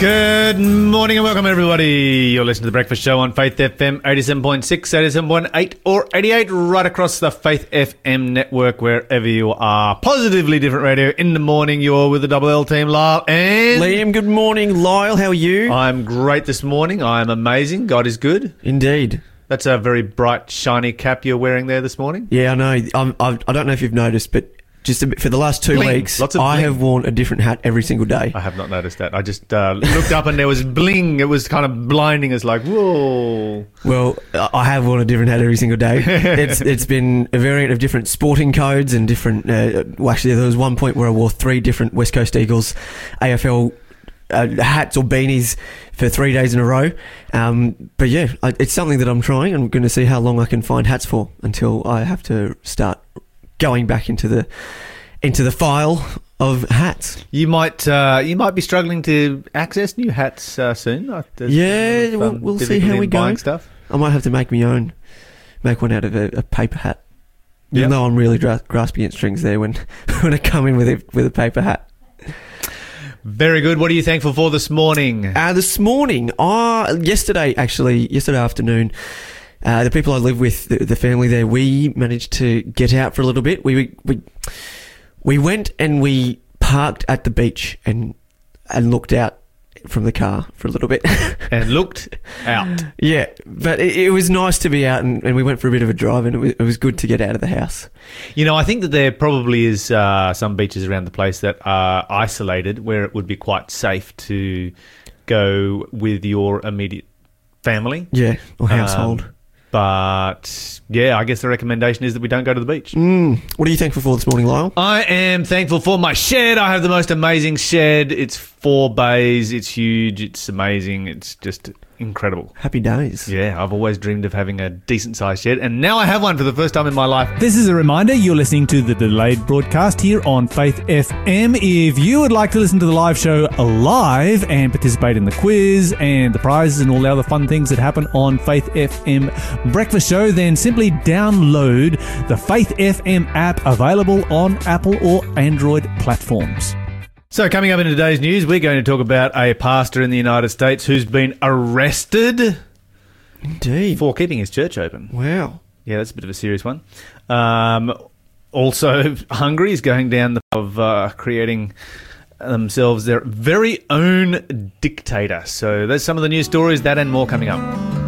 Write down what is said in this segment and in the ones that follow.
Good morning and welcome, everybody. You're listening to The Breakfast Show on Faith FM 87.6, 87.8, or 88, right across the Faith FM network, wherever you are. Positively different radio. In the morning, you're with the Double L team, Lyle and. Liam, good morning. Lyle, how are you? I'm great this morning. I'm amazing. God is good. Indeed. That's a very bright, shiny cap you're wearing there this morning. Yeah, I know. I'm, I've, I don't know if you've noticed, but just a bit, for the last two Bling. weeks, Lots of I bling. have worn a different hat every single day. I have not noticed that. I just uh, looked up and there was bling. It was kind of blinding. It's like, whoa. Well, I I have worn a different hat every single day. it's it's been a variant of different sporting codes and different. Uh, well, actually, there was one point where I wore three different West Coast Eagles AFL uh, hats or beanies for three days in a row. Um, but yeah, I, it's something that I'm trying. I'm going to see how long I can find hats for until I have to start going back into the into the file of hats. You might uh, you might be struggling to access new hats uh, soon. Uh, Yeah, lot of, we'll- we'll see how we go. Stuff. I might have to make my own, make one out of a, a paper hat. Yep. Even though I'm really dra- grasping at strings there when when I come in with a with a paper hat. Very good. What are you thankful for this morning? Uh, this morning, uh, yesterday actually, yesterday afternoon, uh, the people I live with, the, the family there, we managed to get out for a little bit. We we we went and we parked at the beach and and looked out from the car for a little bit. and looked out. yeah, but it, it was nice to be out and, and we went for a bit of a drive and it was, it was good to get out of the house. You know, I think that there probably is uh, some beaches around the place that are isolated where it would be quite safe to go with your immediate family. Yeah, or household. Um, but yeah, I guess the recommendation is that we don't go to the beach. Mm, what are you thankful for this morning, Lyle? I am thankful for my shed. I have the most amazing shed. It's four bays. It's huge. It's amazing. It's just incredible. Happy days. Yeah, I've always dreamed of having a decent sized shed, and now I have one for the first time in my life. This is a reminder you're listening to the delayed broadcast here on Faith FM. If you would like to listen to the live show live and participate in the quiz and the prizes and all the other fun things that happen on Faith FM Breakfast Show, then simply download the Faith FM app available on Apple or Android platforms. So, coming up in today's news, we're going to talk about a pastor in the United States who's been arrested Indeed. for keeping his church open. Wow. Yeah, that's a bit of a serious one. Um, also, Hungary is going down the path of uh, creating themselves their very own dictator. So, there's some of the news stories, that and more coming up.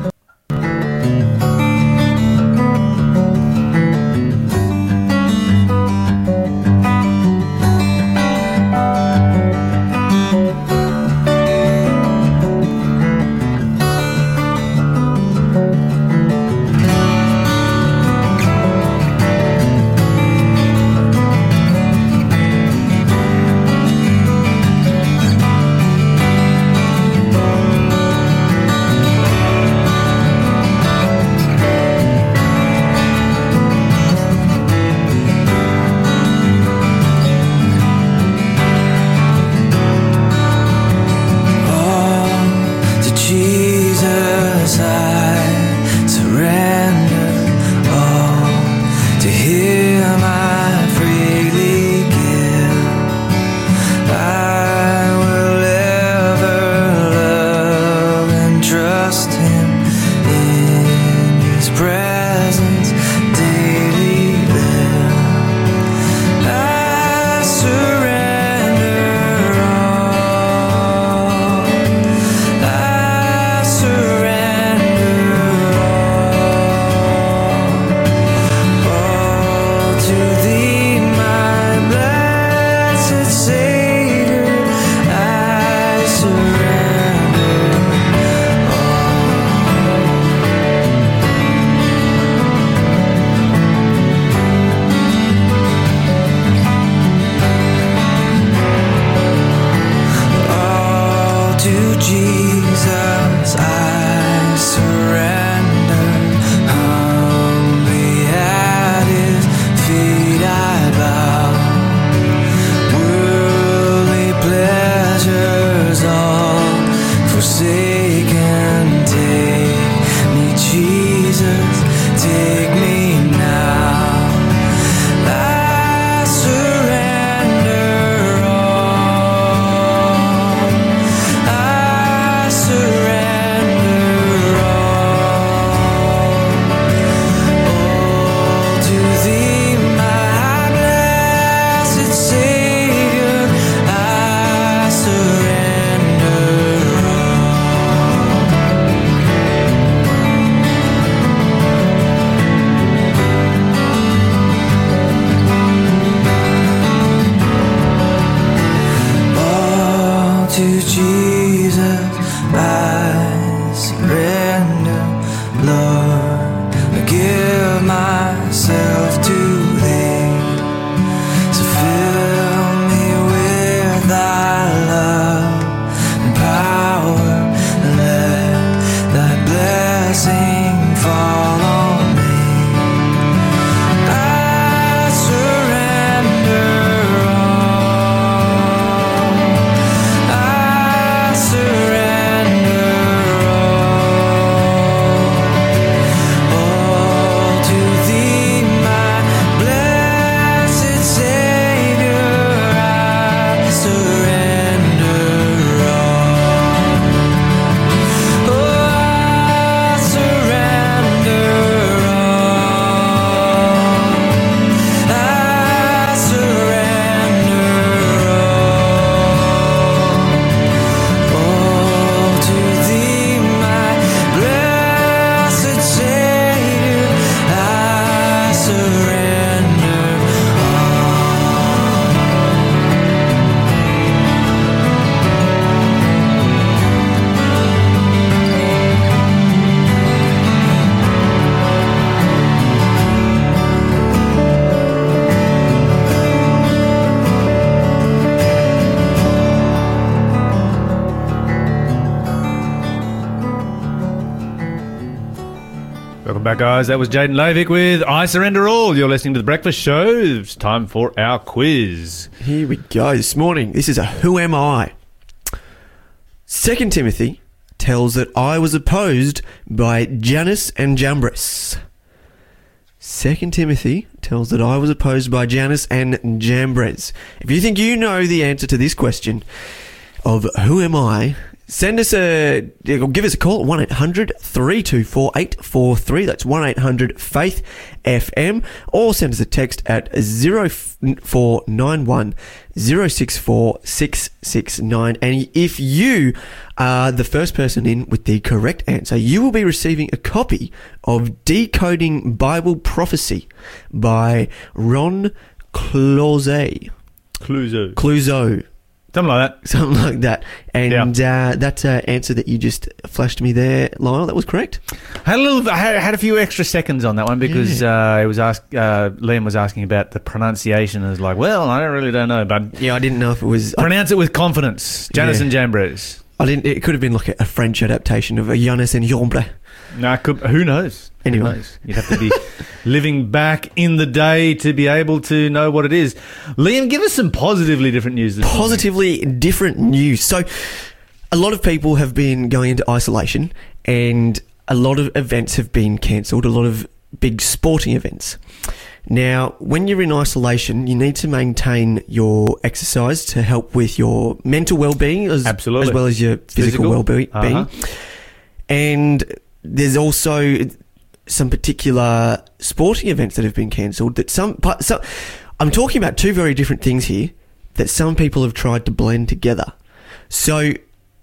Back, guys. That was Jaden Lovick with I Surrender All. You're listening to The Breakfast Show. It's time for our quiz. Here we go. This morning, this is a Who Am I? Second Timothy tells that I was opposed by Jannes and Jambres. Second Timothy tells that I was opposed by Jannes and Jambres. If you think you know the answer to this question of who am I, send us a give us a call at 1 800 324 843. That's 1 800 Faith FM. Or send us a text at 0491 064 669. And if you are the first person in with the correct answer, you will be receiving a copy of Decoding Bible Prophecy by Ron Closet. Cluzo. Clouseau. Something like that. Something like that. And uh, that uh, answer that you just flashed me there, Lionel, that was correct. I had a little. I had, had a few extra seconds on that one because uh, it was asked. Uh, Liam was asking about the pronunciation. I was like, well, I don't really don't know, but Yeah, I didn't know if it was. I, pronounce it with confidence. Jannes Yeah. and Jambres. I didn't. It could have been like a, a French adaptation of a Jonas and Jombre. No, could, who knows? Anyway. Who knows? You'd have to be living back in the day to be able to know what it is. Liam, give us some positively different news. This morning. Positively different news. So, a lot of people have been going into isolation, and a lot of events have been cancelled. A lot of big sporting events. Now, when you're in isolation, you need to maintain your exercise to help with your mental well-being as, as well as your physical, Physical. well-being. Uh-huh. And there's also some particular sporting events that have been cancelled that some, some I'm talking about two very different things here that some people have tried to blend together. So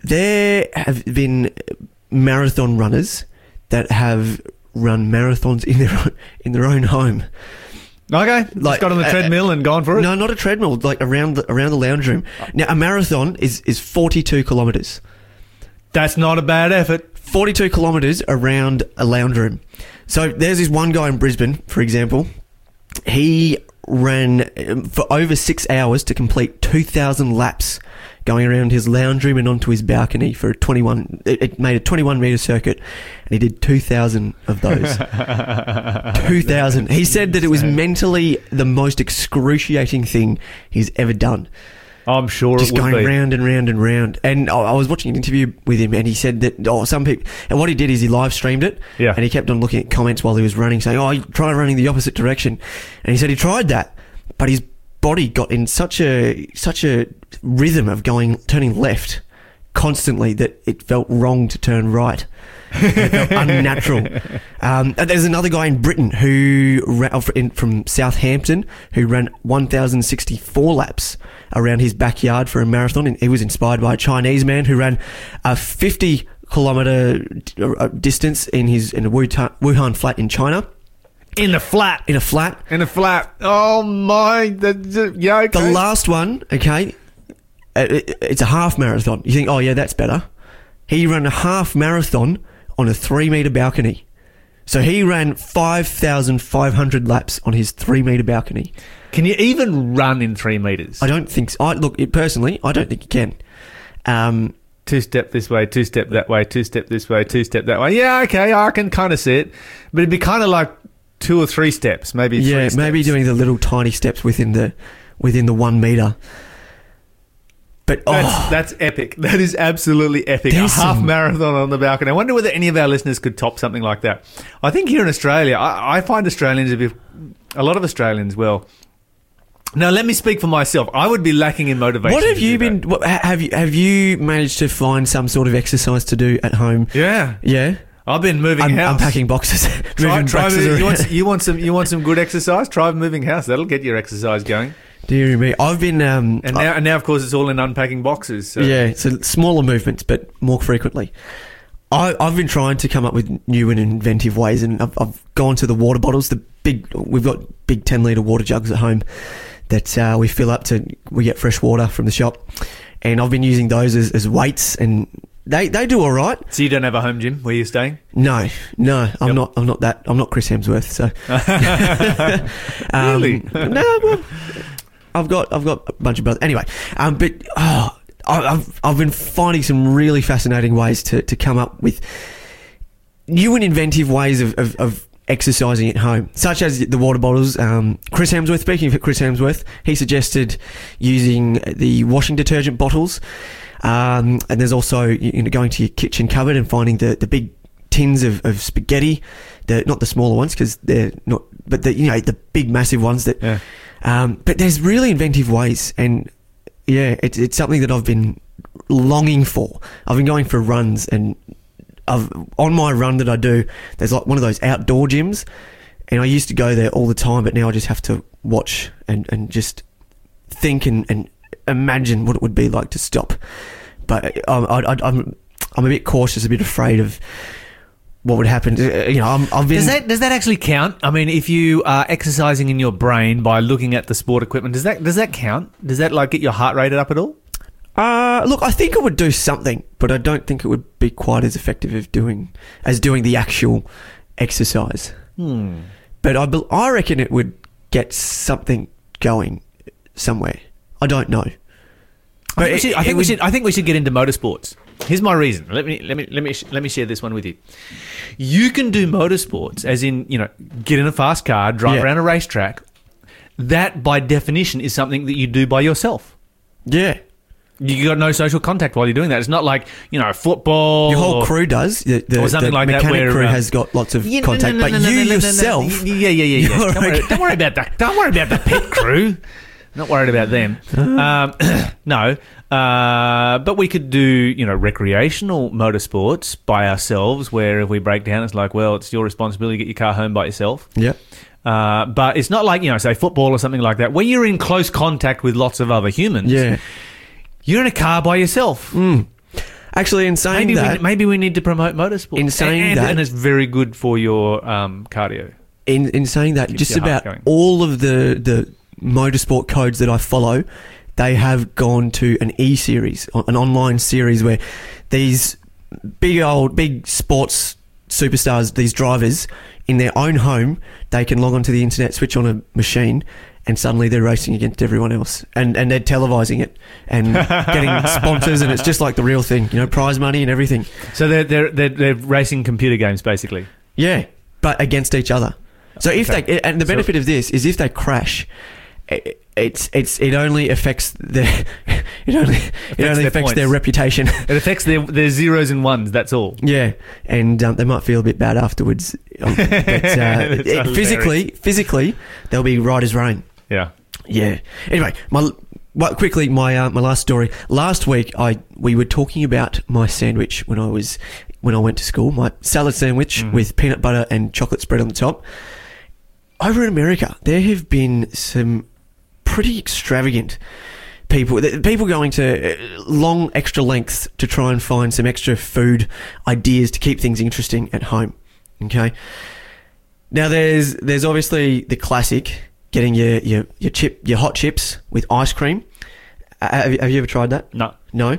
there have been marathon runners that have run marathons in their own, in their own home. Okay, like, Like, got on the uh, treadmill and gone for it. No, not a treadmill, like around the, around the lounge room. Now a marathon is is 42 kilometers. That's not a bad effort. 42 kilometres around a lounge room. So there's this one guy in Brisbane, for example. He ran um, for over six hours to complete 2,000 laps going around his lounge room and onto his balcony for a 21. It, it made a 21 metre circuit and he did 2,000 of those. 2,000. He said that it was mentally the most excruciating thing he's ever done I'm sure just going be. round and round and round. And I I was watching an interview with him, and he said that oh, some people. And what he did is he live streamed it, Yeah. And he kept on looking at comments while he was running, saying, "Oh, try running the opposite direction." And he said he tried that, but his body got in such a such a rhythm of going turning left constantly that it felt wrong to turn right. It felt unnatural. Um, there's another guy in Britain who ran oh, in, from Southampton who ran 1,064 laps around his backyard for a marathon. And he was inspired by a Chinese man who ran a 50 kilometer uh, distance in his in a Wuhan, Wuhan flat in China in a flat. in a flat. In a flat. Oh my! The, the, yeah, okay. The last one, okay, uh, it- it's a half marathon. You think, oh yeah, that's better. He ran a half marathon on a three meter balcony. So he ran 5,500 laps on his three meter balcony. Can you even run in three meters? I don't think so. I, look, it, personally, I don't think you can. Um, Two step this way, two step that way, two step this way, two step that way. Yeah, okay, I can kind of see it, but it'd be kind of like two or three steps, maybe. three yeah, steps. maybe doing the little tiny steps within the within the one meter. But That's, oh, that's epic. That is absolutely epic. A half some- marathon on the balcony. I wonder whether any of our listeners could top something like that. I think here in Australia, I, I find Australians a bit, a lot of Australians, well. Now let me speak for myself. I would be lacking in motivation. what have you been? What, have you have you managed to find some sort of exercise to do at home? Yeah, Yeah, I've been moving Un- house. unpacking boxes, Try, moving try boxes moving- you, want, you want some? You want some good exercise? Try moving house. That'll get your exercise going. Dear me, I've been um, And now, and now, of course, it's all in unpacking boxes. So. Yeah, so smaller movements, but more frequently. I, I've been trying to come up with new and inventive ways, and I've, I've gone to the water bottles. The big, we've got big ten liter water jugs at home that uh, we fill up to. We get fresh water from the shop, and I've been using those as, as weights, and they they do all right. So you don't have a home gym where you're staying? No, no, I'm Yep. not. I'm not that. I'm not Chris Hemsworth. So um, Really? no, well, I've got I've got a bunch of brothers. Anyway, um, but oh, I've I've been finding some really fascinating ways to to come up with new and inventive ways of, of, of exercising at home, such as the water bottles. Um, Chris Hemsworth, speaking of Chris Hemsworth, he suggested using the washing detergent bottles. Um, and there's also you know going to your kitchen cupboard and finding the, the big tins of, of spaghetti, the not the smaller ones because they're not, but the you know the big massive ones that. Yeah. Um, but there's really inventive ways, and yeah, it's it's something that I've been longing for. I've been going for runs, and I've on my run that I do, there's like one of those outdoor gyms, and I used to go there all the time, but now I just have to watch and and just think and, and imagine what it would be like to stop. But um, I, I, I'm I'm a bit cautious, a bit afraid of what would happen. Uh, You know, I'm, I've been. Does that does that actually count? I mean, if you are exercising in your brain by looking at the sport equipment, does that does that count? Does that like get your heart rate up at all? Uh, look, I think it would do something, but I don't think it would be quite as effective as doing as doing the actual exercise. Hmm. But I, bel I reckon it would get something going somewhere. I don't know. I think, should, I think would- should. I think we should get into motorsports. Here's my reason. Let me let me let me let me share this one with you. You can do motorsports, as in you know, get in a fast car, drive Yeah. around a racetrack. That, by definition, is something that you do by yourself. Yeah, You got no social contact while you're doing that. It's not like you know football. your whole or- crew does. The, the, or something the like that mechanic where, crew um, has got lots of Yeah, contact, no, no, but no, you no, no. yourself. Yeah, yeah, yeah, yeah. Don't, worry, don't worry about that. Don't worry about the pit crew. Not worried about them. Um, no, uh, but we could do you know recreational motorsports by ourselves. Where if we break down, it's like, well, it's your responsibility to get your car home by yourself. Yeah. Uh, but it's not like you know, say football or something like that, where you're in close contact with lots of other humans. Yeah. you're in a car by yourself. Actually, in saying Maybe that, we, maybe we need to promote motorsports. In saying and, that- and it's very good for your um, cardio. in in saying that, Keeps just about going. all of the the motorsport codes that I follow, they have gone to an e series, an online series where these big old big sports superstars, these drivers, in their own home, they can log onto the internet, switch on a machine. And suddenly they're racing against everyone else, and and they're televising it and getting sponsors, and it's just like the real thing, you know, prize money and everything. So they're they're they're, they're racing computer games basically. Yeah, but against each other. So if Okay. they and the So- benefit of this is if they crash, i- it's it's it only affects their it only it their only affects their reputation. It affects their their zeros and ones. That's all. yeah, and um, they might feel a bit bad afterwards. Um, but, uh, it- physically, physically, they'll be right as rain. Yeah. Yeah. Anyway, my well, quickly my uh, my last story. Last week, I we were talking about my sandwich when I was when I went to school. My salad sandwich Mm. with peanut butter and chocolate spread on the top. Over in America, there have been some pretty extravagant people. People going to uh, long extra lengths to try and find some extra food ideas to keep things interesting at home. Okay. Now there's there's obviously the classic getting your your your chip your hot chips with ice cream. Uh, have, you, have you ever tried that? No. No.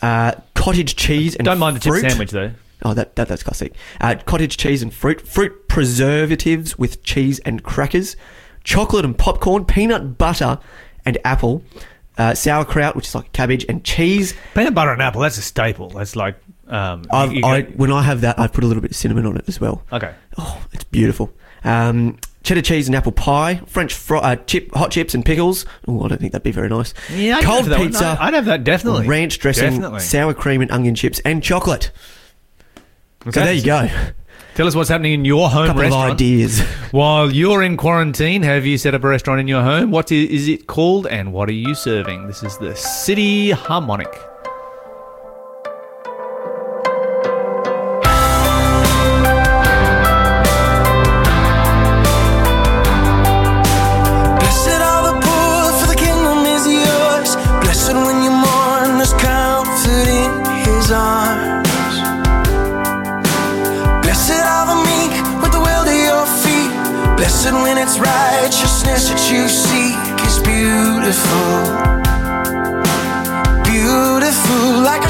Uh, cottage cheese and Don't mind the chip fruit. sandwich though. Oh, that, that that's classic. Uh, cottage cheese and fruit, fruit preservatives with cheese and crackers, chocolate and popcorn, peanut butter and apple, uh, sauerkraut, which is like cabbage and cheese. Peanut butter and apple, that's a staple. That's like um I've, you- you I, when I have that, I put a little bit of cinnamon on it as well. Okay. Oh, it's beautiful. Um, cheddar cheese and apple pie, French fry, uh, chip, hot chips and pickles. Oh, I don't think that'd be very nice. Yeah, I'd cold have that one. pizza. I'd have that definitely. Ranch dressing, Definitely. sour cream and onion chips, and chocolate. So there you go. Tell us what's happening in your home couple of ideas. While you're in quarantine, have you set up a restaurant in your home? What is it called and what are you serving? This is the City Harmonic. You seek is beautiful. Beautiful, like a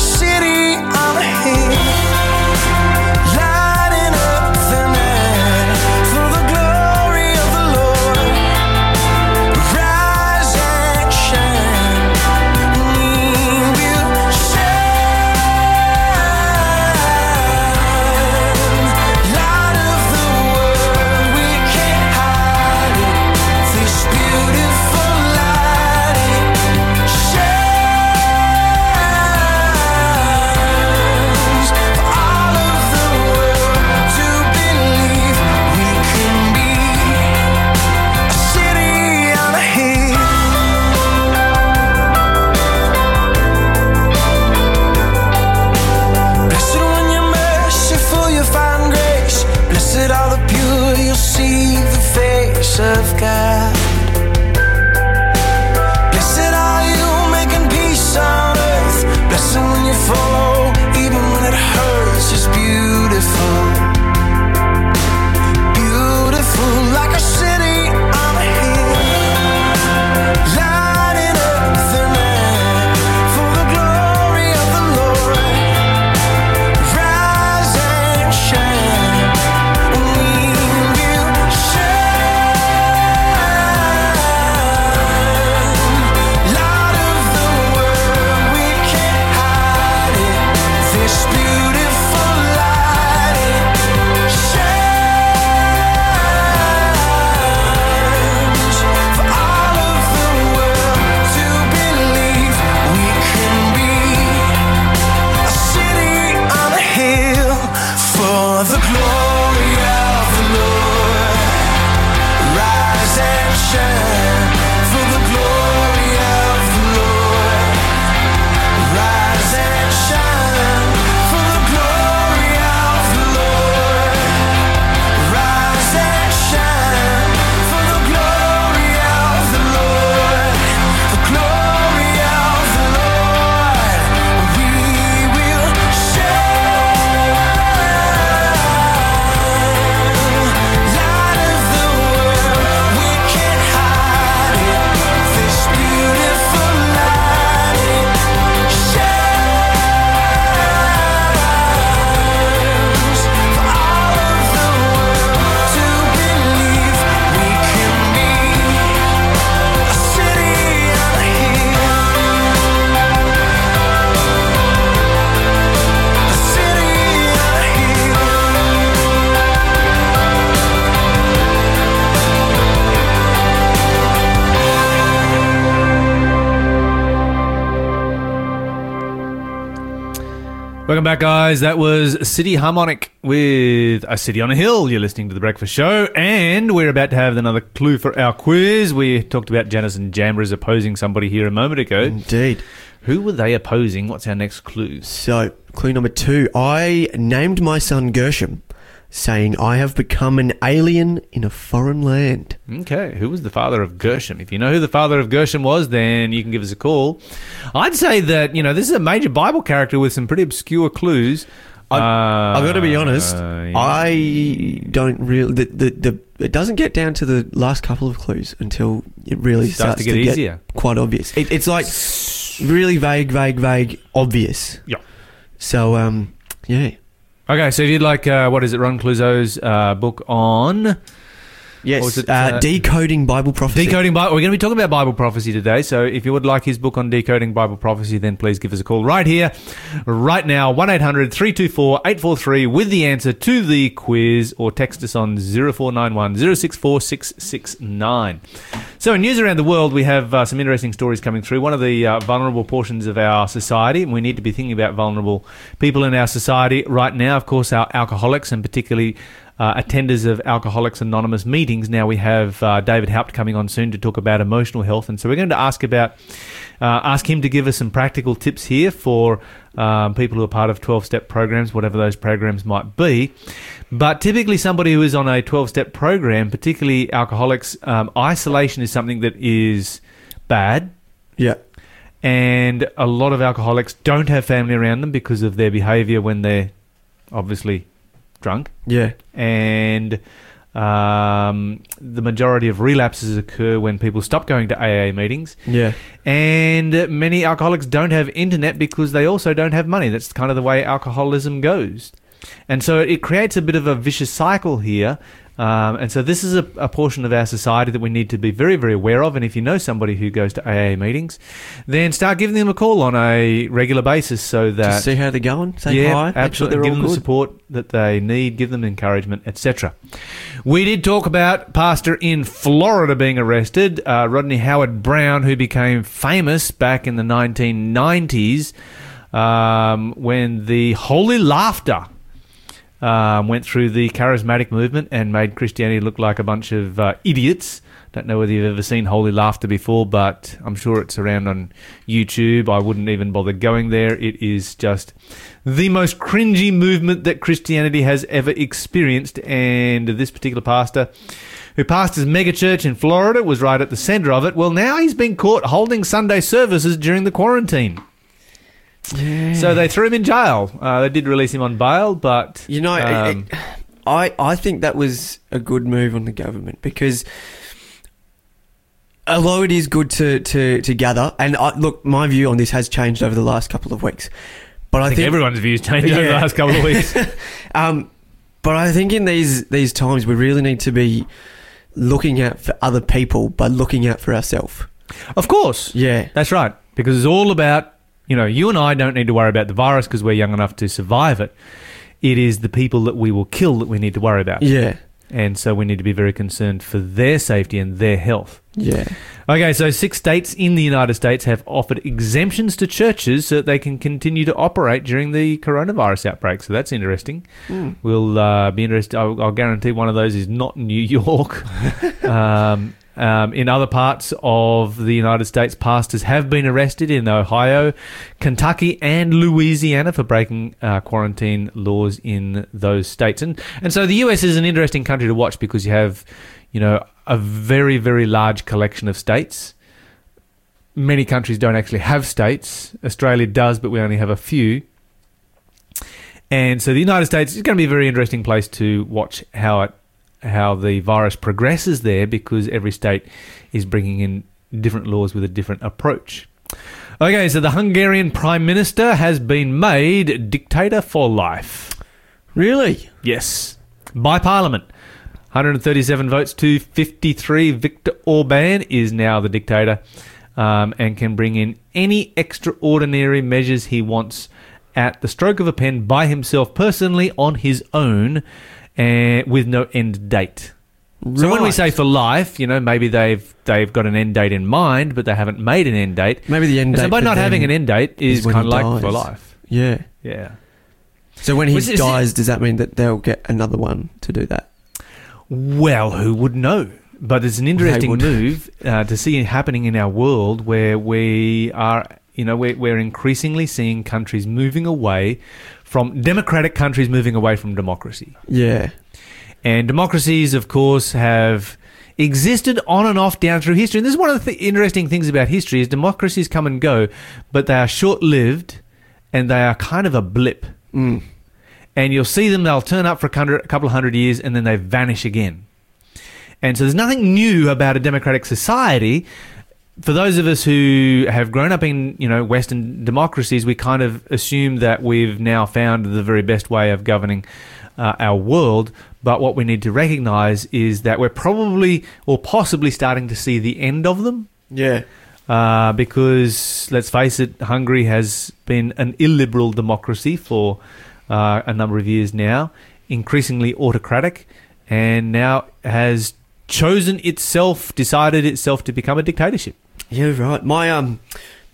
guys. That was City Harmonic with A City on a Hill. You're listening to The Breakfast Show, and we're about to have another clue for our quiz. We talked about Janice and Jambers opposing somebody here a moment ago. Indeed. Who were they opposing? What's our next clue? So, clue number two. I named my son Gershom, saying I have become an alien in a foreign land. Okay, who was the father of Gershom? If you know who the father of Gershom was, then you can give us a call. I'd say that, you know, this is a major Bible character with some pretty obscure clues. I- Uh, I've got to be honest. yeah. I don't really. The, the, the, it doesn't get down to the last couple of clues until it really Starts starts, to get easier. quite obvious. It, it's like really vague, vague, vague, obvious. Yeah. So, um, yeah. Okay, so if you'd like, uh, what is it, Ron Cluzo's uh, book on Yes. It, uh, uh, decoding Bible prophecy. decoding Bible? We're going to be talking about Bible prophecy today. So if you would like his book on decoding Bible prophecy, then please give us a call right here, right now, 1 800 324 843 with the answer to the quiz or text us on 0491 064 So, in news around the world, we have uh, some interesting stories coming through. One of the uh, vulnerable portions of our society, and we need to be thinking about vulnerable people in our society right now, of course, our alcoholics, and particularly uh, attenders of Alcoholics Anonymous meetings. Now, we have uh, David Haupt coming on soon to talk about emotional health, and so we're going to ask about. Uh, ask him to give us some practical tips here for um, people who are part of 12 step programs, whatever those programs might be. But typically, somebody who is on a 12 step program, particularly alcoholics, um, isolation is something that is bad. Yeah. And a lot of alcoholics don't have family around them because of their behavior when they're obviously drunk. Yeah. And um, the majority of relapses occur when people stop going to AA meetings. Yeah. And many alcoholics don't have internet because they also don't have money. That's kind of the way alcoholism goes. And so it creates a bit of a vicious cycle here. Um, and so this is a, a portion of our society that we need to be very, very aware of. And if you know somebody who goes to AA meetings, then start giving them a call on a regular basis so that Just see how they're going. Say yeah, hi. Make sure absolutely. give them the support that they need, give them encouragement, etc. We did talk about pastor in Florida being arrested, uh, Rodney Howard-Browne, who became famous back in the 1990s um, when the Holy Laughter. Um, went through the charismatic movement and made Christianity look like a bunch of uh, idiots. Don't know whether you've ever seen Holy Laughter before, but I'm sure it's around on YouTube. I wouldn't even bother going there. It is just the most cringy movement that Christianity has ever experienced. And this particular pastor, who pastors megachurch in Florida, was right at the center of it. Well, now he's been caught holding Sunday services during the quarantine. Yeah. So they threw him in jail. Uh, they did release him on bail, but You know, um, it- I I think that was a good move on the government because although it is good to to, to gather, and I, look, my view on this has changed over the last couple of weeks, but I, I think think everyone's views changed over the last couple of weeks. Um, but I think in these these times we really need to be looking out for other people, but looking out for ourselves. of course, Yeah, that's right, because it's all about you know you and I don't need to worry about the virus because we're young enough to survive it. It is the people that we will kill that we need to worry about, yeah, and so we need to be very concerned for their safety and their health. yeah. Okay, so six states in the United States have offered exemptions to churches so that they can continue to operate during the coronavirus outbreak. So that's interesting. We'll uh, be interested. I'll, I'll guarantee one of those is not New York. um, um, in other parts of the United States, pastors have been arrested in Ohio, Kentucky, and Louisiana for breaking uh, quarantine laws in those states. And and so the US is an interesting country to watch because you have, you know, a very very large collection of states. Many countries don't actually have states. Australia does, but we only have a few. And so the United States is going to be a very interesting place to watch how it how the virus progresses there because every state is bringing in different laws with a different approach. Okay, so the Hungarian prime minister has been made dictator for life. Really? Yes. By Parliament. 137 votes to 53. Viktor Orban is now the dictator um, and can bring in any extraordinary measures he wants at the stroke of a pen by himself personally on his own and with no end date. So when we say for life, you know, maybe they've they've got an end date in mind, but they haven't made an end date. maybe the end date so by not having an end date is, is kind of like for life. Yeah. Yeah. So when he Was- is it- dies, does that mean that they'll get another one to do that? Well, who would know? But it's an interesting move uh, to see it happening in our world where we are, you know, we're, we're increasingly seeing countries moving away from democratic countries moving away from democracy. Yeah. And democracies, of course, have existed on and off down through history. And this is one of the th- interesting things about history is democracies come and go, but they are short-lived and they are kind of a blip. Mm. And you'll see them, they'll turn up for a couple of hundred years and then they vanish again. And so there's nothing new about a democratic society for those of us who have grown up in you know Western democracies, we kind of assume that we've now found the very best way of governing uh, our world. But what we need to recognise is that we're probably or possibly starting to see the end of them. Yeah. Uh, because let's face it, Hungary has been an illiberal democracy for uh, a number of years now, increasingly autocratic, and now has chosen itself, decided itself to become a dictatorship. Yeah, right. My um,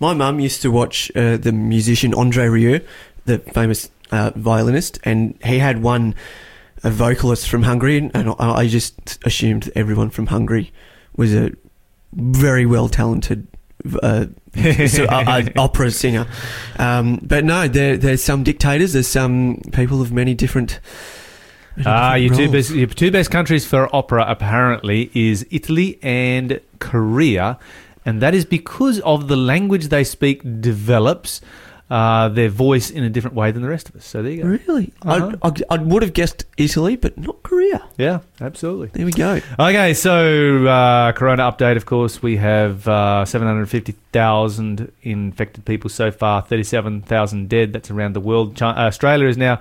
my mum used to watch uh, the musician Andre Rieu, the famous uh, violinist, and he had one a vocalist from Hungary, and I, I just assumed everyone from Hungary was a very well talented. Uh, so, uh, uh, opera singer, um, but no, there, there's some dictators. There's some people of many different. Ah, your two best your two best countries for opera apparently is Italy and Korea, and that is because of the language they speak develops uh, their voice in a different way than the rest of us. So there you go. Really, Uh-huh. I, I, I would have guessed Italy, but not Korea. Yeah, absolutely. There we go. Okay, so uh, Corona update. Of course, we have uh, seven hundred fifty thousand infected people so far, thirty-seven thousand dead. That's around the world. China, Australia is now.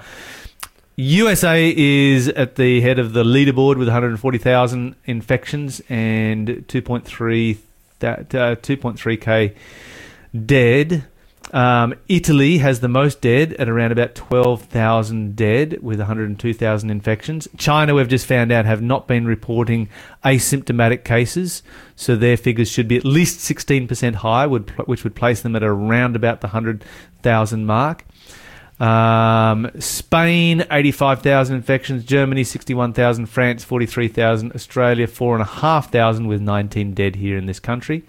USA is at the head of the leaderboard with 140,000 infections and 2.3 that, uh, 2.3k dead. Um, Italy has the most dead at around about 12,000 dead with 102,000 infections. China, we've just found out, have not been reporting asymptomatic cases, so their figures should be at least 16% higher, which would place them at around about the 100,000 mark. Um, Spain, 85,000 infections. Germany, 61,000. France, 43,000. Australia, 4,500 with 19 dead here in this country.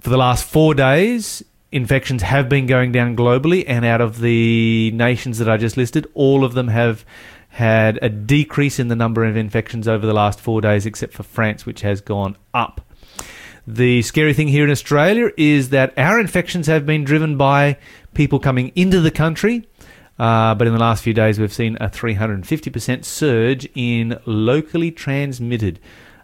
For the last four days, infections have been going down globally, and out of the nations that I just listed, all of them have had a decrease in the number of infections over the last four days, except for France, which has gone up. The scary thing here in Australia is that our infections have been driven by people coming into the country. Uh, but in the last few days, we've seen a 350% surge in locally transmitted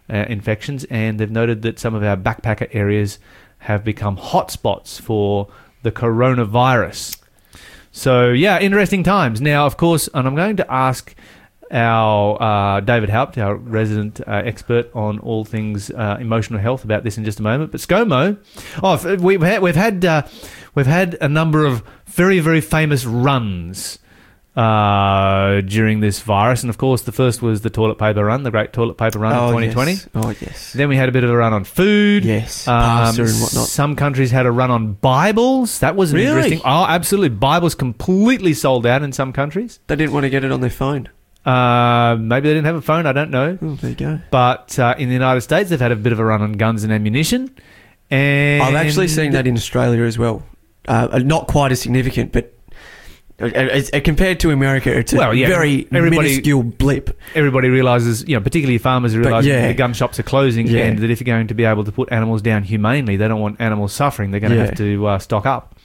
uh, infections, and they've noted that some of our backpacker areas have become hotspots for the coronavirus. So, yeah, interesting times. Now, of course, and I'm going to ask our uh, David Haupt, our resident uh, expert on all things uh, emotional health, about this in just a moment. But ScoMo, oh, we've had we've had uh, we've had a number of very very famous runs uh, during this virus, and of course, the first was the toilet paper run, the great toilet paper run of 2020. Yes. Oh yes. Then we had a bit of a run on food. Yes, Um, pasta and whatnot. Some countries had a run on Bibles. That was Really? interesting. Oh, absolutely. Bibles completely sold out in some countries. They didn't want to get it on their phone. Uh, maybe they didn't have a phone. I don't know. Oh, there you go. But uh, in the United States, they've had a bit of a run on guns and ammunition. And I've actually seen that in Australia as well. Uh, not quite as significant, but uh, uh, compared to America, it's a Well, yeah, very minuscule blip. Everybody realizes, you know, particularly farmers realize yeah. the gun shops are closing, Yeah. and that if you're going to be able to put animals down humanely, they don't want animals suffering. They're going to have to uh, stock up.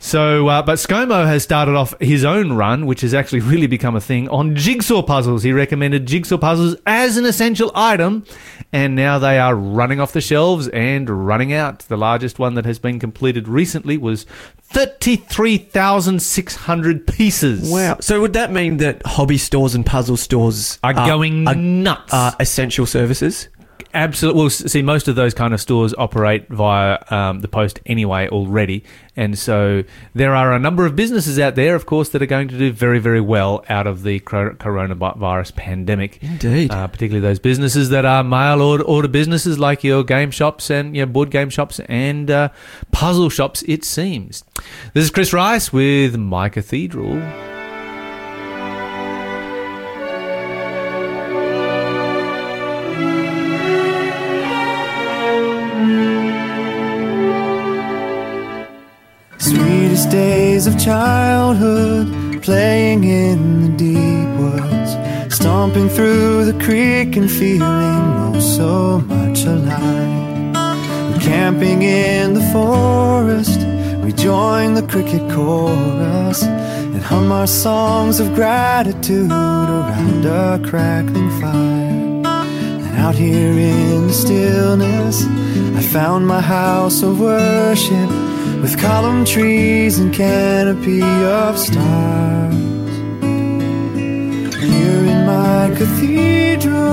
So, uh, but ScoMo has started off his own run, which has actually really become a thing, on jigsaw puzzles. He recommended jigsaw puzzles as an essential item, and now they are running off the shelves and running out. The largest one that has been completed recently was 33,600 pieces. Wow. So would that mean that hobby stores and puzzle stores Are going are, nuts. are essential services? Absolutely. Well, see, most of those kind of stores operate via um, the post anyway already, and so there are a number of businesses out there, of course, that are going to do very, very well out of the coronavirus pandemic. Indeed. Uh, particularly those businesses that are mail order, order businesses like your game shops and your board game shops and uh, puzzle shops. It seems. This is Chris Rice with My Cathedral. Days of childhood, playing in the deep woods, stomping through the creek and feeling oh so much alive. Camping in the forest, we join the cricket chorus and hum our songs of gratitude around a crackling fire. And out here in the stillness, I found my house of worship with column trees and canopy of stars. Here in my cathedral.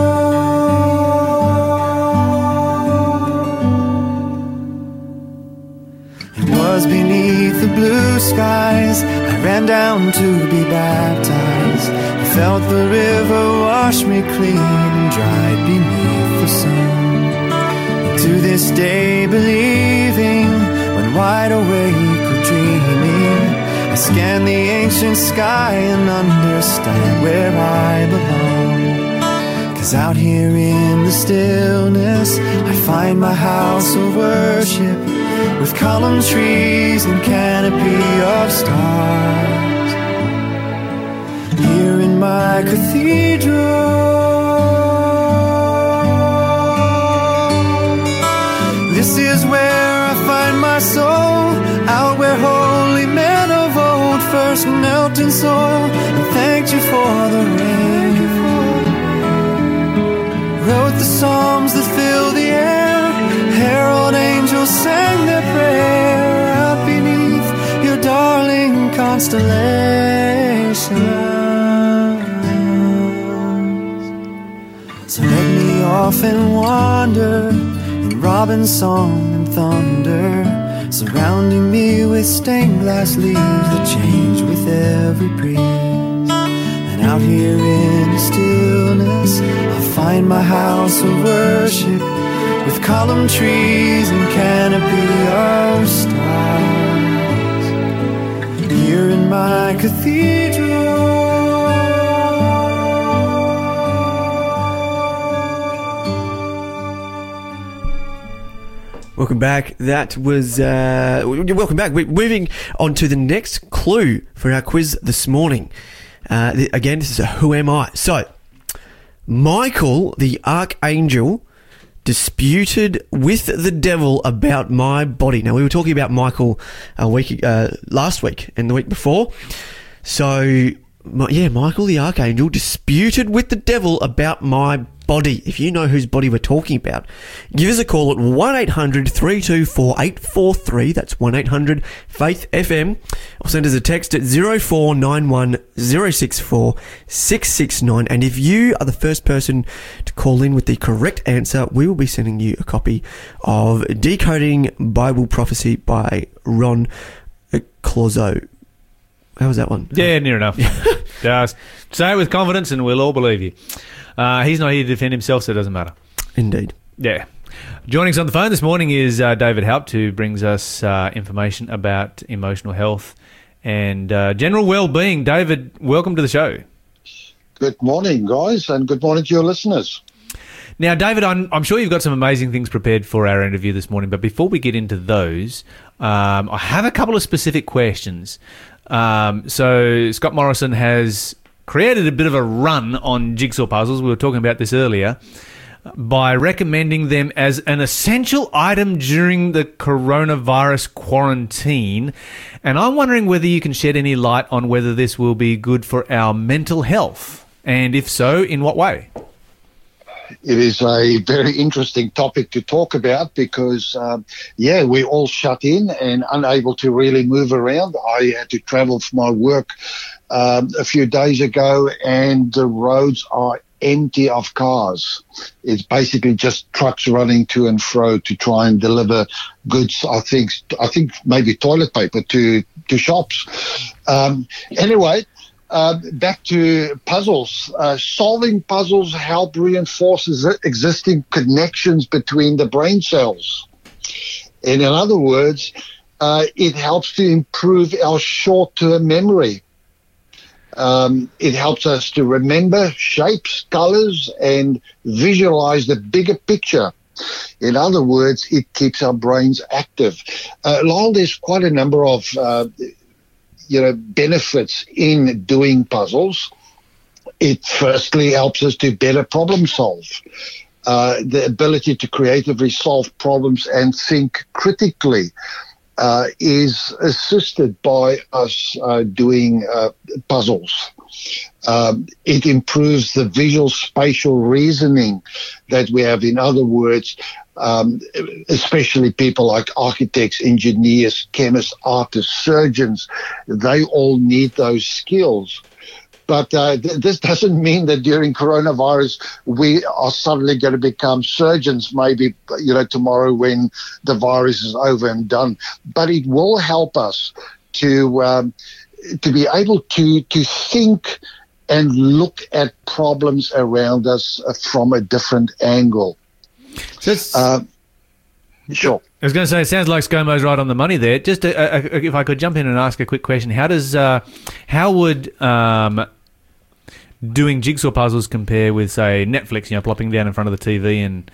It was beneath the blue skies. I ran down to be baptized. I felt the river wash me clean and dried beneath the sun. To this day, believing wide awake or dreaming, I scan the ancient sky and understand where I belong. Cause out here in the stillness, I find my house of worship with column trees and canopy of stars. Here in my cathedral, this is where my soul, out where holy men of old first knelt in soil and thanked you for the rain. Wrote the psalms that fill the air, herald angels sang their prayer out beneath your darling constellations. So let me off and wander in robin song and thunder, surrounding me with stained glass leaves that change with every breeze. And out here in the stillness, I'll find my house of worship with column trees and canopy of stars. Here in my cathedral. Welcome back. That was uh, welcome back. We're moving on to the next clue for our quiz this morning. Uh, again, this is a Who Am I? So, Michael the Archangel disputed with the devil about my body. Now, we were talking about Michael a week uh, last week and the week before. So, my, yeah, Michael the Archangel disputed with the devil about my body. If you know whose body we're talking about, give us a call at 1 800 324 843. That's 1 800 Faith FM. Or send us a text at 0491 064 669. And if you are the first person to call in with the correct answer, we will be sending you a copy of Decoding Bible Prophecy by Ron Clouzet. How was that one? Yeah, near enough. Just say it with confidence and we'll all believe you. Uh, he's not here to defend himself, so it doesn't matter. Indeed. Yeah. Joining us on the phone this morning is uh, David Haupt, who brings us uh, information about emotional health and uh, general well-being. David, welcome to the show. Good morning, guys, and good morning to your listeners. Now, David, I'm, I'm sure you've got some amazing things prepared for our interview this morning, but before we get into those, um, I have a couple of specific questions. Um, so, Scott Morrison has created a bit of a run on jigsaw puzzles. We were talking about this earlier by recommending them as an essential item during the coronavirus quarantine. And I'm wondering whether you can shed any light on whether this will be good for our mental health. And if so, in what way? It is a very interesting topic to talk about because, um, yeah, we're all shut in and unable to really move around. I had to travel for my work um, a few days ago, and the roads are empty of cars. It's basically just trucks running to and fro to try and deliver goods. I think, I think maybe toilet paper to to shops. Um, anyway. Uh, back to puzzles. Uh, solving puzzles help reinforce existing connections between the brain cells. And in other words, uh, it helps to improve our short-term memory. Um, it helps us to remember shapes, colors, and visualize the bigger picture. In other words, it keeps our brains active. Uh, Lyle, there's quite a number of uh, you know benefits in doing puzzles. It firstly helps us to better problem solve. Uh, the ability to creatively solve problems and think critically uh, is assisted by us uh, doing uh, puzzles. Um, it improves the visual spatial reasoning that we have. In other words, um, especially people like architects, engineers, chemists, artists, surgeons, they all need those skills. But uh, th- this doesn't mean that during coronavirus we are suddenly going to become surgeons. Maybe you know tomorrow when the virus is over and done. But it will help us to um, to be able to to think and look at problems around us from a different angle. So Uh, sure. I was going to say, it sounds like ScoMo's right on the money there. Just uh, uh, if I could jump in and ask a quick question, how does uh, how would um, doing jigsaw puzzles compare with, say, Netflix? You know, plopping down in front of the TV and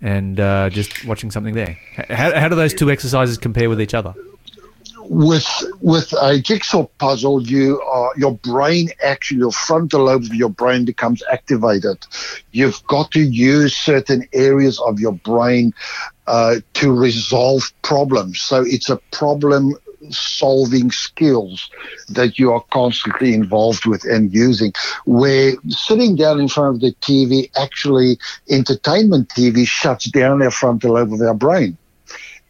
and uh, just watching something there. How, how do those two exercises compare with each other? With with a jigsaw puzzle, you are your brain actually your frontal lobe of your brain becomes activated. You've got to use certain areas of your brain uh, to resolve problems. So it's a problem solving skills that you are constantly involved with and using. Where sitting down in front of the TV, actually entertainment TV shuts down our frontal lobe of our brain.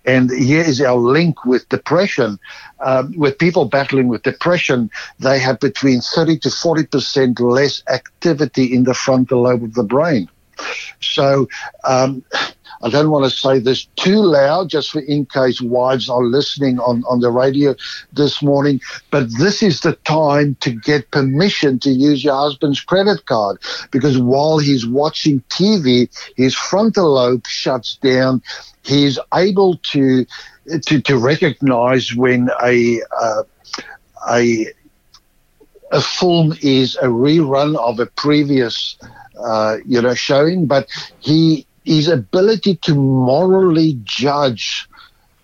And here is our link with depression. Um, with people battling with depression, they have between 30 to 40% less activity in the frontal lobe of the brain. So, um, I don't want to say this too loud, just for in case wives are listening on, on the radio this morning, but this is the time to get permission to use your husband's credit card because while he's watching TV, his frontal lobe shuts down. He's able to to, to recognize when a uh, a a film is a rerun of a previous uh, you know showing, but he his ability to morally judge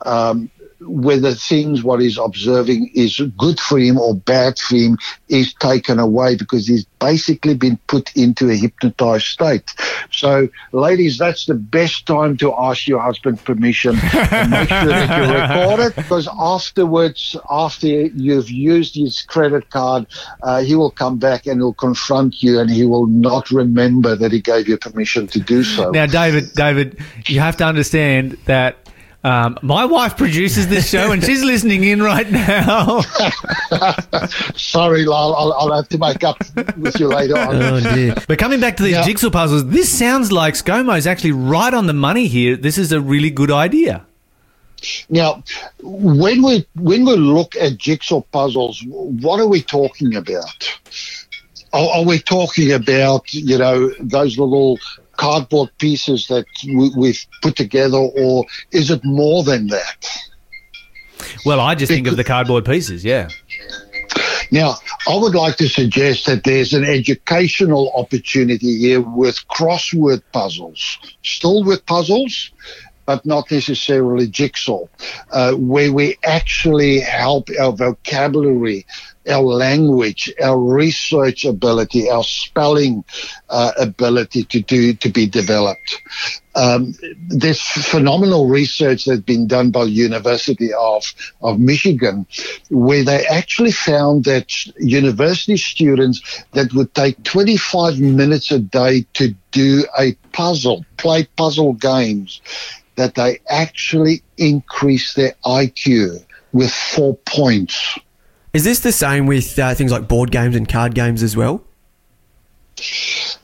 um, whether things what he's observing is good for him or bad for him is taken away because he's basically been put into a hypnotized state. So, ladies, that's the best time to ask your husband permission and make sure that you record it because afterwards, after you've used his credit card, uh, he will come back and he'll confront you and he will not remember that he gave you permission to do so. Now, David, David, you have to understand that um, my wife produces this show and she's listening in right now. Sorry, Lyle, I'll, I'll have to make up with you later on. Oh dear. but coming back to these Yeah. jigsaw puzzles, this sounds like ScoMo's actually right on the money here. This is a really good idea. Now, when we when we look at jigsaw puzzles, what are we talking about? Are, are we talking about you know those little cardboard pieces that we, we've put together, or is it more than that? Well, I just think of the cardboard pieces, yeah. Now, I would like to suggest that there's an educational opportunity here with crossword puzzles, still with puzzles, but not necessarily jigsaw, uh, where we actually help our vocabulary, our language, our research ability, our spelling uh, ability to do to be developed. Um, there's phenomenal research that's been done by the University of, of Michigan, where they actually found that university students that would take 25 minutes a day to do a puzzle, play puzzle games, that they actually increase their IQ with four points. Is this the same with uh, things like board games and card games as well?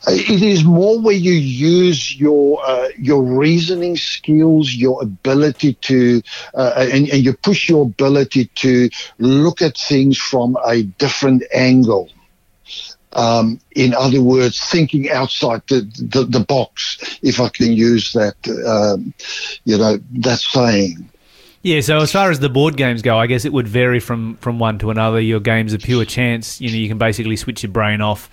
It is more where you use your uh, your reasoning skills, your ability to, uh, and, and you push your ability to look at things from a different angle. Um, in other words, thinking outside the, the, the box, if I can use that, um, you know, that saying. Yeah, so as far as the board games go, I guess it would vary from, from one to another. Your games are pure chance. You know, you can basically switch your brain off,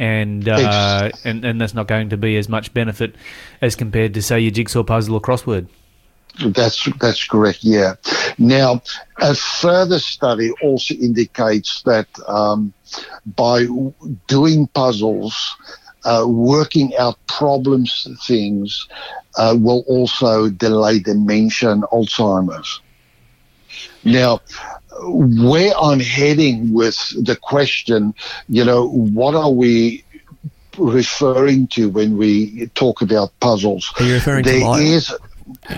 and uh, and and that's not going to be as much benefit as compared to say your jigsaw puzzle or crossword. That's that's correct. Yeah. Now, a further study also indicates that um, by doing puzzles, uh, working out problems, things uh, will also delay dementia and Alzheimer's. Now, where I'm heading with the question, you know, what are we referring to when we talk about puzzles? Are you referring to There light? is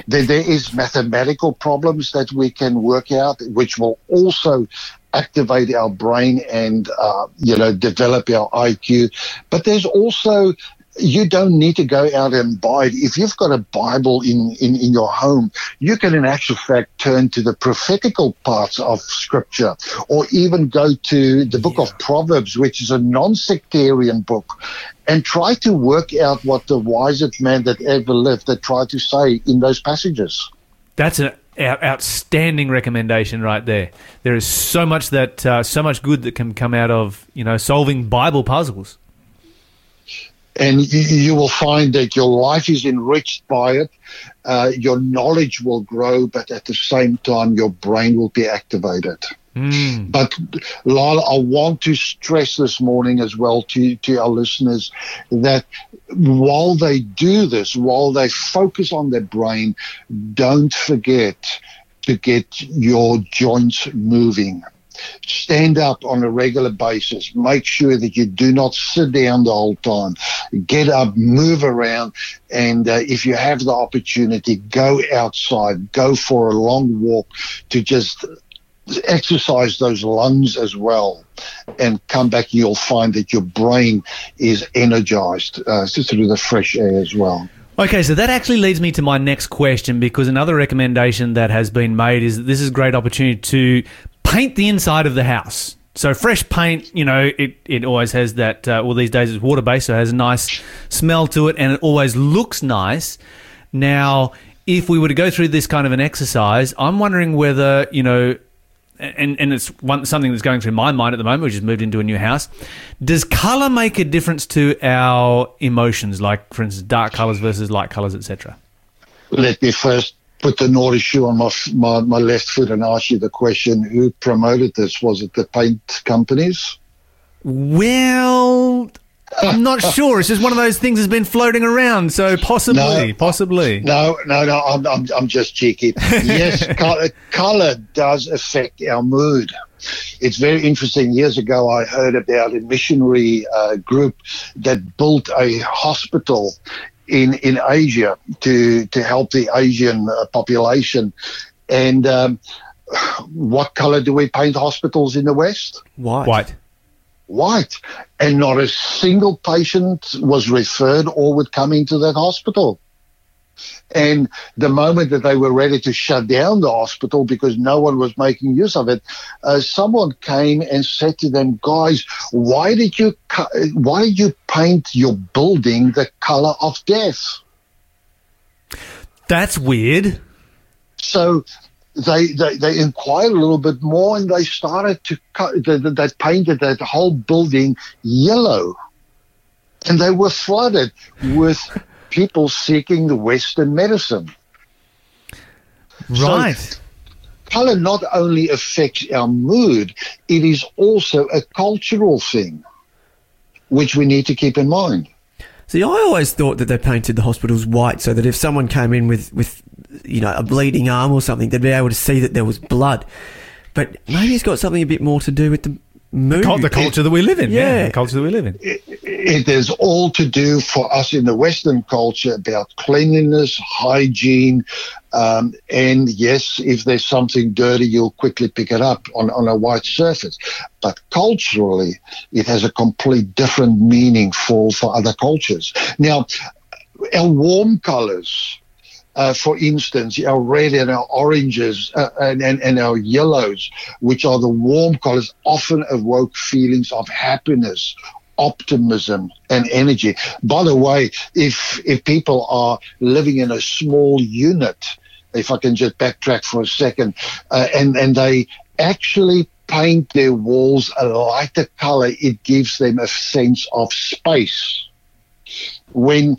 there, there is mathematical problems that we can work out, which will also activate our brain and uh, you know develop our IQ. But there's also you don't need to go out and buy it. If you've got a Bible in, in, in your home, you can in actual fact turn to the prophetical parts of scripture or even go to the book of Proverbs, which is a non-sectarian book and try to work out what the wisest man that ever lived that tried to say in those passages. That's an outstanding recommendation right there. There is so much that uh, so much good that can come out of you know solving Bible puzzles. And you, you will find that your life is enriched by it. Uh, your knowledge will grow, but at the same time, your brain will be activated. But Lyle, I want to stress this morning as well to, to our listeners that while they do this, while they focus on their brain, don't forget to get your joints moving stand up on a regular basis. Make sure that you do not sit down the whole time. Get up, move around, and uh, if you have the opportunity, go outside, go for a long walk to just exercise those lungs as well and come back you'll find that your brain is energized uh, through the fresh air as well Okay, so that actually leads me to my next question because another recommendation that has been made is this is a great opportunity to paint the inside of the house. So fresh paint, you know, it, it always has that. Uh, well, these days it's water based, so it has a nice smell to it, and it always looks nice. Now, if we were to go through this kind of an exercise, I'm wondering whether you know, and and it's one something that's going through my mind at the moment. We just moved into a new house. Does color make a difference to our emotions? Like, for instance, dark colors versus light colors, etc. let me first put the naughty shoe on my, my, my left foot and ask you the question who promoted this was it the paint companies Well, I'm not sure. It's just one of those things that's been floating around. So possibly, No. possibly. No, no, no. I'm, I'm, I'm just cheeky. Yes, color, color does affect our mood. It's very interesting. Years ago, I heard about a missionary uh, group that built a hospital in in Asia to to help the Asian uh, population. And um, what color do we paint hospitals in the West? White. White. white, and not a single patient was referred or would come into that hospital. And the moment that they were ready to shut down the hospital because no one was making use of it, uh, someone came and said to them, "Guys, why did you co- why did you paint your building the color of death?" That's weird. So they, they, they inquired a little bit more and they started to cut, they, they painted that whole building yellow. And they were flooded with people seeking the Western medicine. So- Right. Color not only affects our mood, it is also a cultural thing, which we need to keep in mind. See, I always thought that they painted the hospitals white so that if someone came in with, with you know, a bleeding arm or something, they'd be able to see that there was blood. But maybe it's got something a bit more to do with the mood. Cul- the culture that we live in. Yeah. Yeah. the culture that we live in. it is all to do for us in the Western culture about cleanliness, hygiene, um, and yes, if there's something dirty, you'll quickly pick it up on, on a white surface. But culturally, it has a complete different meaning for, for other cultures. Now, our warm colors, uh, for instance, our red and our oranges uh, and, and, and our yellows, which are the warm colors, often evoke feelings of happiness, optimism, and energy. By the way, if if people are living in a small unit, if I can just backtrack for a second, uh, and and they actually paint their walls a lighter color, it gives them a sense of space when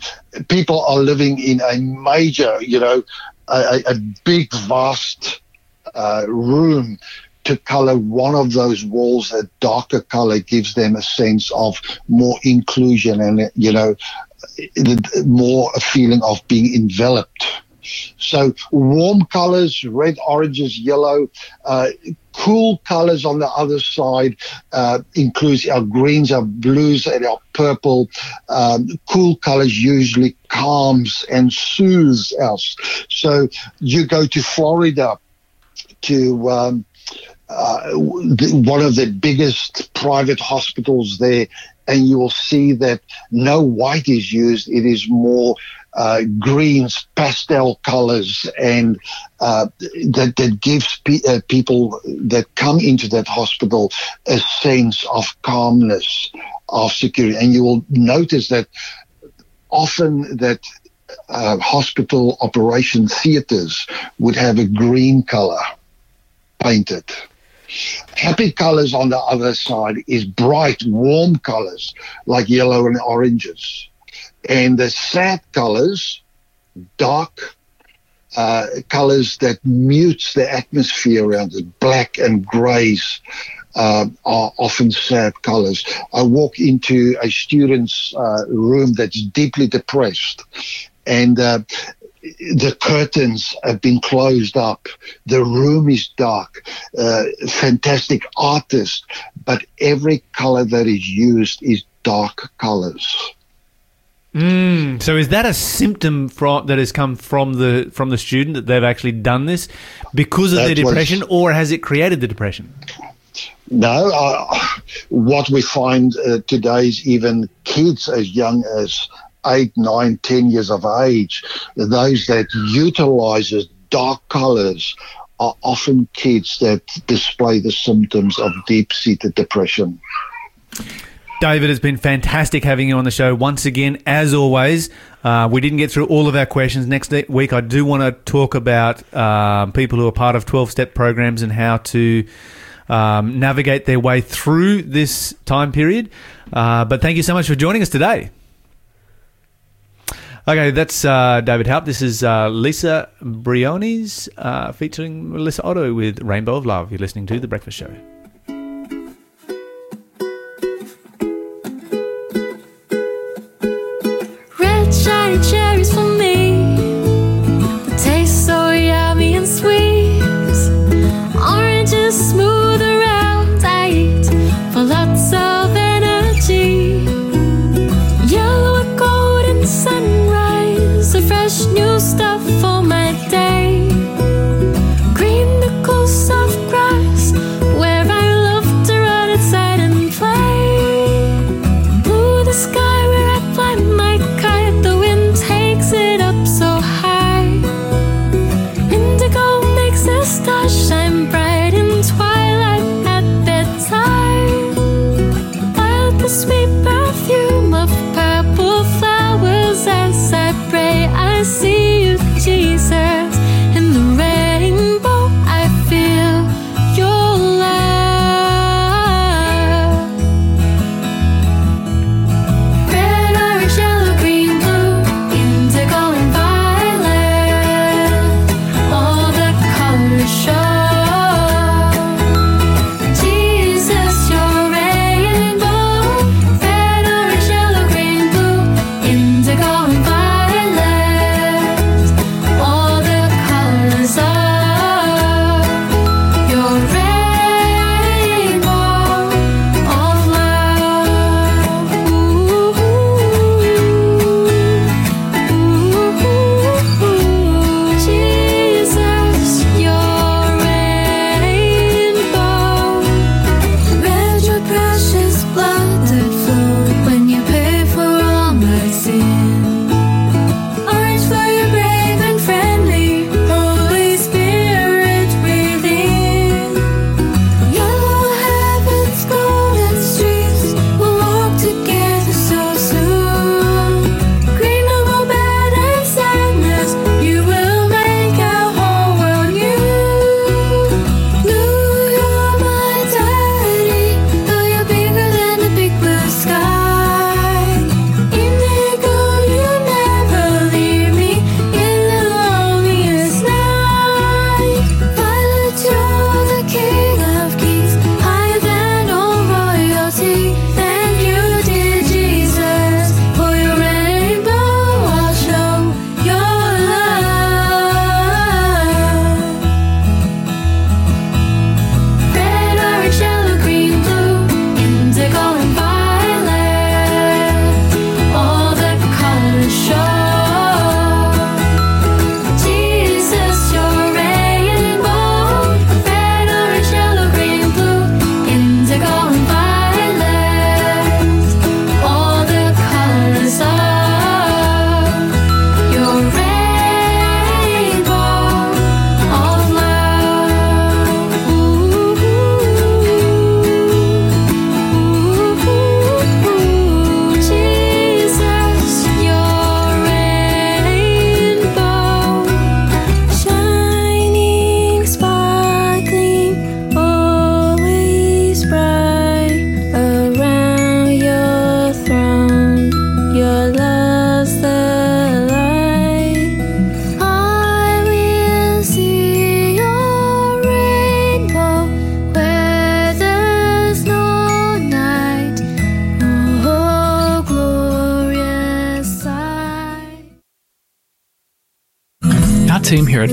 people are living in a major, you know, a, a- big, vast uh, room, to color one of those walls a darker color gives them a sense of more inclusion and, you know, more a feeling of being enveloped. So warm colors, red, oranges, yellow, uh, cool colors on the other side uh, includes our greens, our blues, and our purple. Um, cool colors usually calms and soothes us. So you go to Florida to um, uh, one of the biggest private hospitals there, and you will see that no white is used. It is more uh, greens, pastel colors, and uh, that that gives pe- uh, people that come into that hospital a sense of calmness, of security. And you will notice that often that uh, hospital operation theaters would have a green color painted. Happy colors on the other side is bright, warm colors like yellow and oranges. And the sad colors, dark uh, colors that mutes the atmosphere around it, black and grays. Uh, are often sad colors. I walk into a student's uh, room that's deeply depressed, and uh, the curtains have been closed up. The room is dark. Uh, fantastic artist, but every color that is used is dark colors. Mm, so is that a symptom from that has come from the from the student that they've actually done this because of That their was- depression, or has it created the depression? No, uh, what we find uh, today is even kids as young as eight, nine, ten years of age, those that utilizes dark colors are often kids that display the symptoms of deep-seated depression. David, it's been fantastic having you on the show once again. As always, uh, we didn't get through all of our questions. Next week, I do want to talk about um, people who are part of 12 step programs and how to um, navigate their way through this time period. Uh, but thank you so much for joining us today. Okay, that's uh, David Haupt. This is uh, Lisa Briones uh, featuring Melissa Otto with Rainbow of Love. You're listening to The Breakfast Show.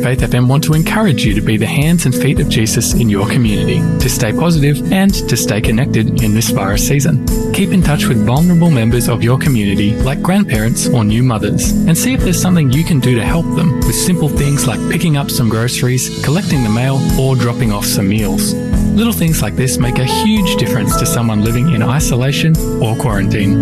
Faith FM want to encourage you to be the hands and feet of Jesus in your community, to stay positive and to stay connected in this virus season. Keep in touch with vulnerable members of your community, like grandparents or new mothers, and see if there's something you can do to help them with simple things like picking up some groceries, collecting the mail, or dropping off some meals. Little things like this make a huge difference to someone living in isolation or quarantine.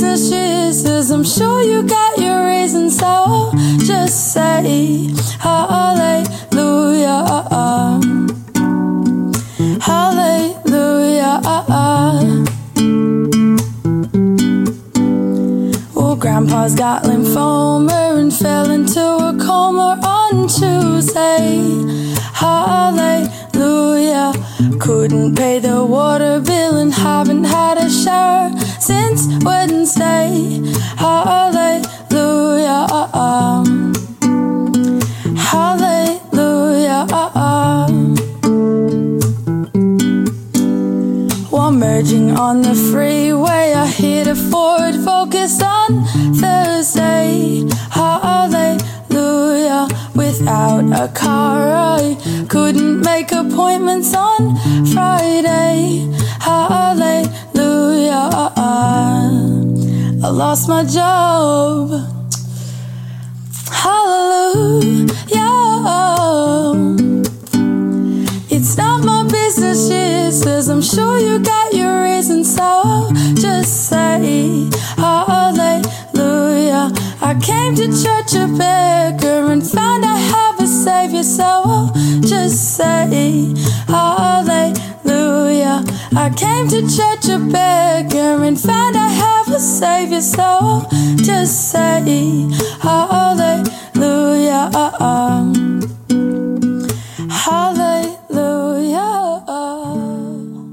My business, Jesus. I'm sure you got your reasons, so just say hallelujah. Hallelujah. Well, Grandpa's got lymphoma and fell into a coma on Tuesday. Hallelujah. Couldn't pay the water bill and haven't had a shower since Wednesday. Hallelujah. Hallelujah. While merging on the freeway, I hit a Ford Focus on Thursday. Hallelujah. Without a car, I couldn't make appointments on Friday. Hallelujah. I lost my job. Hallelujah. It's not my business, Jesus. I'm sure you got your reasons, so just say hallelujah. I came to church a beggar and found I have save your soul. Oh, just say hallelujah. I came to church a beggar and found I have a savior, so just say hallelujah. Uh-uh. Hallelujah.